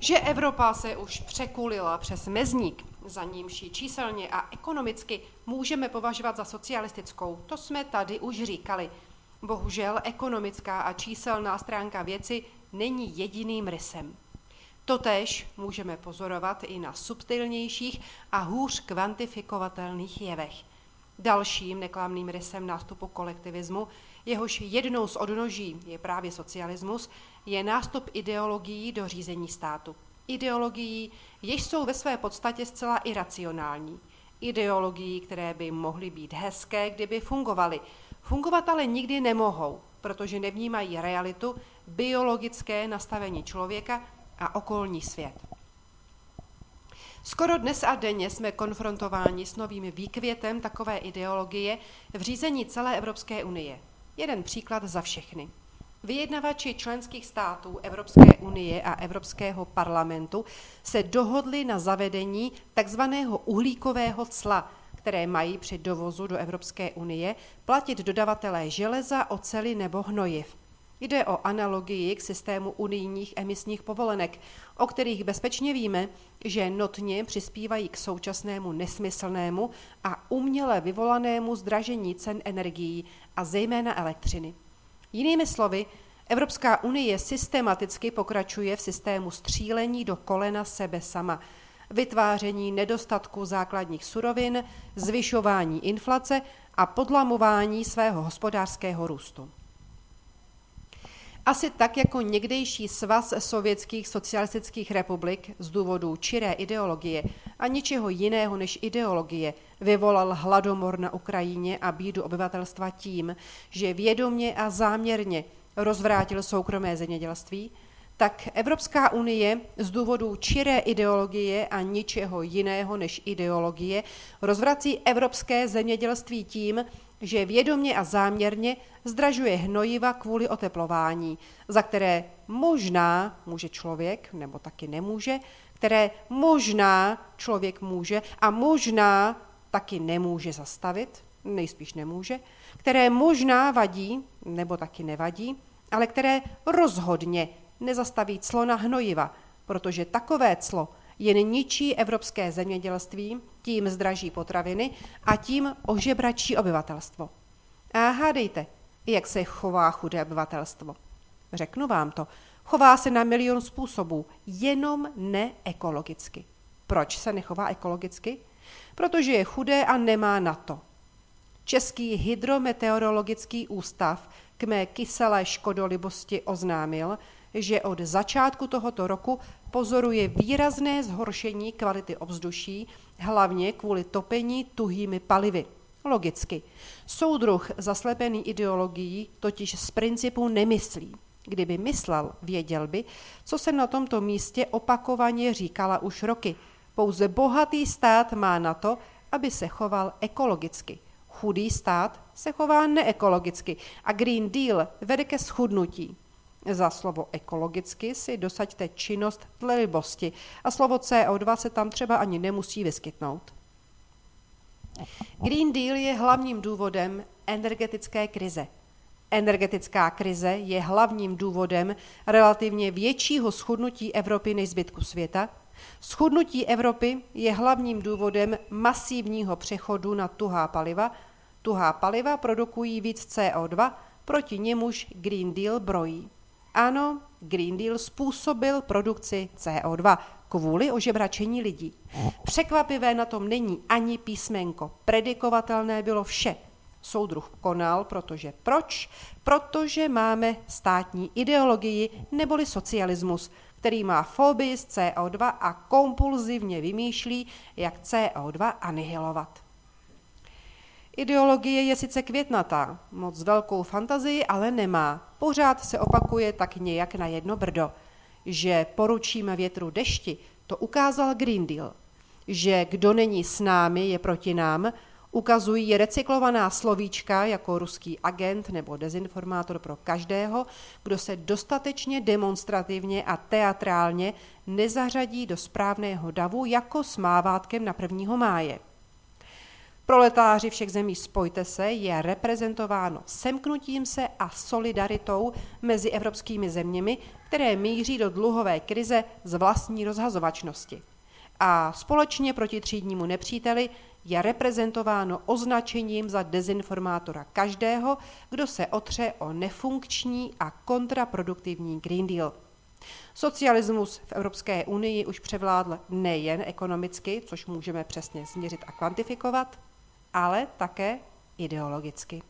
Že Evropa se už překulila přes mezník, za nímž číselně a ekonomicky můžeme považovat za socialistickou, to jsme tady už říkali. Bohužel ekonomická a číselná stránka věci není jediným rysem. Totež můžeme pozorovat i na subtilnějších a hůř kvantifikovatelných jevech. Dalším neklamným rysem nástupu kolektivismu, jehož jednou z odnoží je právě socialismus, je nástup ideologií do řízení státu. Ideologií, jež jsou ve své podstatě zcela iracionální. Ideologií, které by mohly být hezké, kdyby fungovaly. Fungovat ale nikdy nemohou, protože nevnímají realitu, biologické nastavení člověka a okolní svět. Skoro dnes a denně jsme konfrontováni s novým výkvětem takové ideologie v řízení celé Evropské unie. Jeden příklad za všechny. Vyjednavači členských států Evropské unie a Evropského parlamentu se dohodli na zavedení takzvaného uhlíkového cla, které mají při dovozu do Evropské unie platit dodavatelé železa, oceli nebo hnojiv. Jde o analogii k systému unijních emisních povolenek, o kterých bezpečně víme, že notně přispívají k současnému nesmyslnému a uměle vyvolanému zdražení cen energií a zejména elektřiny. Jinými slovy, Evropská unie systematicky pokračuje v systému střílení do kolena sebe sama, vytváření nedostatku základních surovin, zvyšování inflace a podlamování svého hospodářského růstu. Asi tak jako někdejší svaz sovětských socialistických republik z důvodu čiré ideologie a ničeho jiného než ideologie vyvolal hladomor na Ukrajině a bídu obyvatelstva tím, že vědomě a záměrně rozvrátil soukromé zemědělství, tak Evropská unie z důvodu čiré ideologie a ničeho jiného než ideologie rozvrací evropské zemědělství tím, že vědomě a záměrně zdražuje hnojiva kvůli oteplování, za které možná může člověk, nebo taky nemůže, které možná člověk může a možná taky nemůže zastavit, nejspíš nemůže, které možná vadí, nebo taky nevadí, ale které rozhodně nezastaví clo na hnojiva, protože takové clo jen ničí evropské zemědělství, tím zdraží potraviny a tím ožebračí obyvatelstvo. A hádejte, jak se chová chudé obyvatelstvo. Řeknu vám to, chová se na milion způsobů, jenom neekologicky. Proč se nechová ekologicky? Protože je chudé a nemá na to. Český hydrometeorologický ústav k mé kyselé škodolibosti oznámil, že od začátku tohoto roku pozoruje výrazné zhoršení kvality ovzduší, hlavně kvůli topení tuhými palivy. Logicky. Soudruh zaslepený ideologií totiž z principu nemyslí. Kdyby myslel, věděl by, co se na tomto místě opakovaně říkala už roky. Pouze bohatý stát má na to, aby se choval ekologicky. Chudý stát se chová neekologicky a Green Deal vede ke schudnutí. Za slovo ekologicky si dosaďte činnost tlelibosti a slovo CO2 se tam třeba ani nemusí vyskytnout. Green Deal je hlavním důvodem energetické krize. Energetická krize je hlavním důvodem relativně většího schudnutí Evropy než zbytku světa. Schudnutí Evropy je hlavním důvodem masivního přechodu na tuhá paliva. Tuhá paliva produkují víc CO2, proti němuž Green Deal brojí. Ano, Green Deal způsobil produkci CO2 kvůli ožebračení lidí. Překvapivé na tom není ani písmenko. Predikovatelné bylo vše. Soudruh konal, protože proč? Protože máme státní ideologii neboli socialismus, který má fobii z CO2 a kompulzivně vymýšlí, jak CO2 anihilovat. Ideologie je sice květnatá, moc velkou fantazii ale nemá. Pořád se opakuje tak nějak na jedno brdo. Že poručíme větru dešti, to ukázal Green Deal. Že kdo není s námi, je proti nám, ukazují recyklovaná slovíčka jako ruský agent nebo dezinformátor pro každého, kdo se dostatečně demonstrativně a teatrálně nezařadí do správného davu jako s mávátkem na 1. máje. Proletáři všech zemí Spojte se je reprezentováno semknutím se a solidaritou mezi evropskými zeměmi, které míří do dluhové krize z vlastní rozhazovačnosti. A společně proti třídnímu nepříteli je reprezentováno označením za dezinformátora každého, kdo se otře o nefunkční a kontraproduktivní Green Deal. Socialismus v Evropské unii už převládl nejen ekonomicky, což můžeme přesně změřit a kvantifikovat, ale také ideologicky.